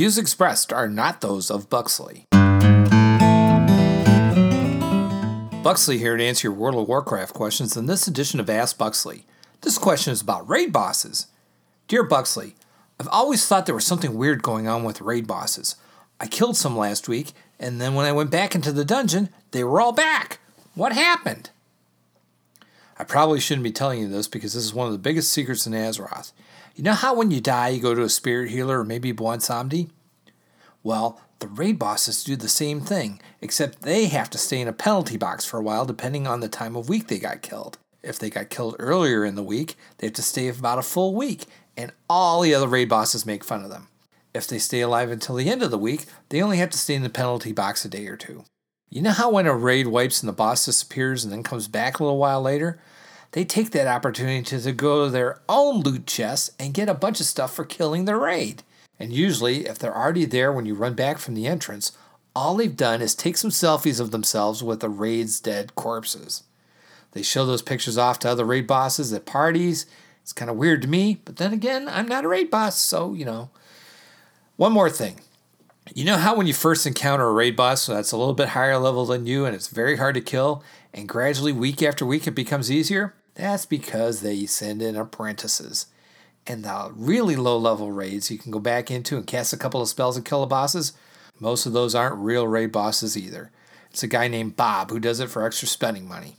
views expressed are not those of Buxley. Buxley here to answer your World of Warcraft questions in this edition of Ask Buxley. This question is about raid bosses. Dear Buxley, I've always thought there was something weird going on with raid bosses. I killed some last week, and then when I went back into the dungeon, they were all back. What happened? I probably shouldn't be telling you this because this is one of the biggest secrets in Azeroth. You know how when you die, you go to a spirit healer or maybe Bwonsamdi? Well, the raid bosses do the same thing, except they have to stay in a penalty box for a while depending on the time of week they got killed. If they got killed earlier in the week, they have to stay about a full week, and all the other raid bosses make fun of them. If they stay alive until the end of the week, they only have to stay in the penalty box a day or two. You know how when a raid wipes and the boss disappears and then comes back a little while later? They take that opportunity to go to their own loot chest and get a bunch of stuff for killing the raid. And usually, if they're already there when you run back from the entrance, all they've done is take some selfies of themselves with the raid's dead corpses. They show those pictures off to other raid bosses at parties. It's kind of weird to me, but then again, I'm not a raid boss, so you know. One more thing. You know how when you first encounter a raid boss that's a little bit higher level than you and it's very hard to kill, and gradually, week after week, it becomes easier? That's because they send in apprentices. And the really low level raids you can go back into and cast a couple of spells and kill the bosses, most of those aren't real raid bosses either. It's a guy named Bob who does it for extra spending money.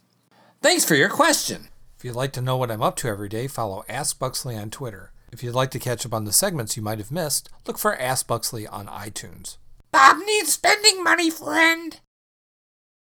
Thanks for your question. If you'd like to know what I'm up to every day, follow Ask Buxley on Twitter. If you'd like to catch up on the segments you might have missed, look for Ask Buxley on iTunes. Bob needs spending money, friend.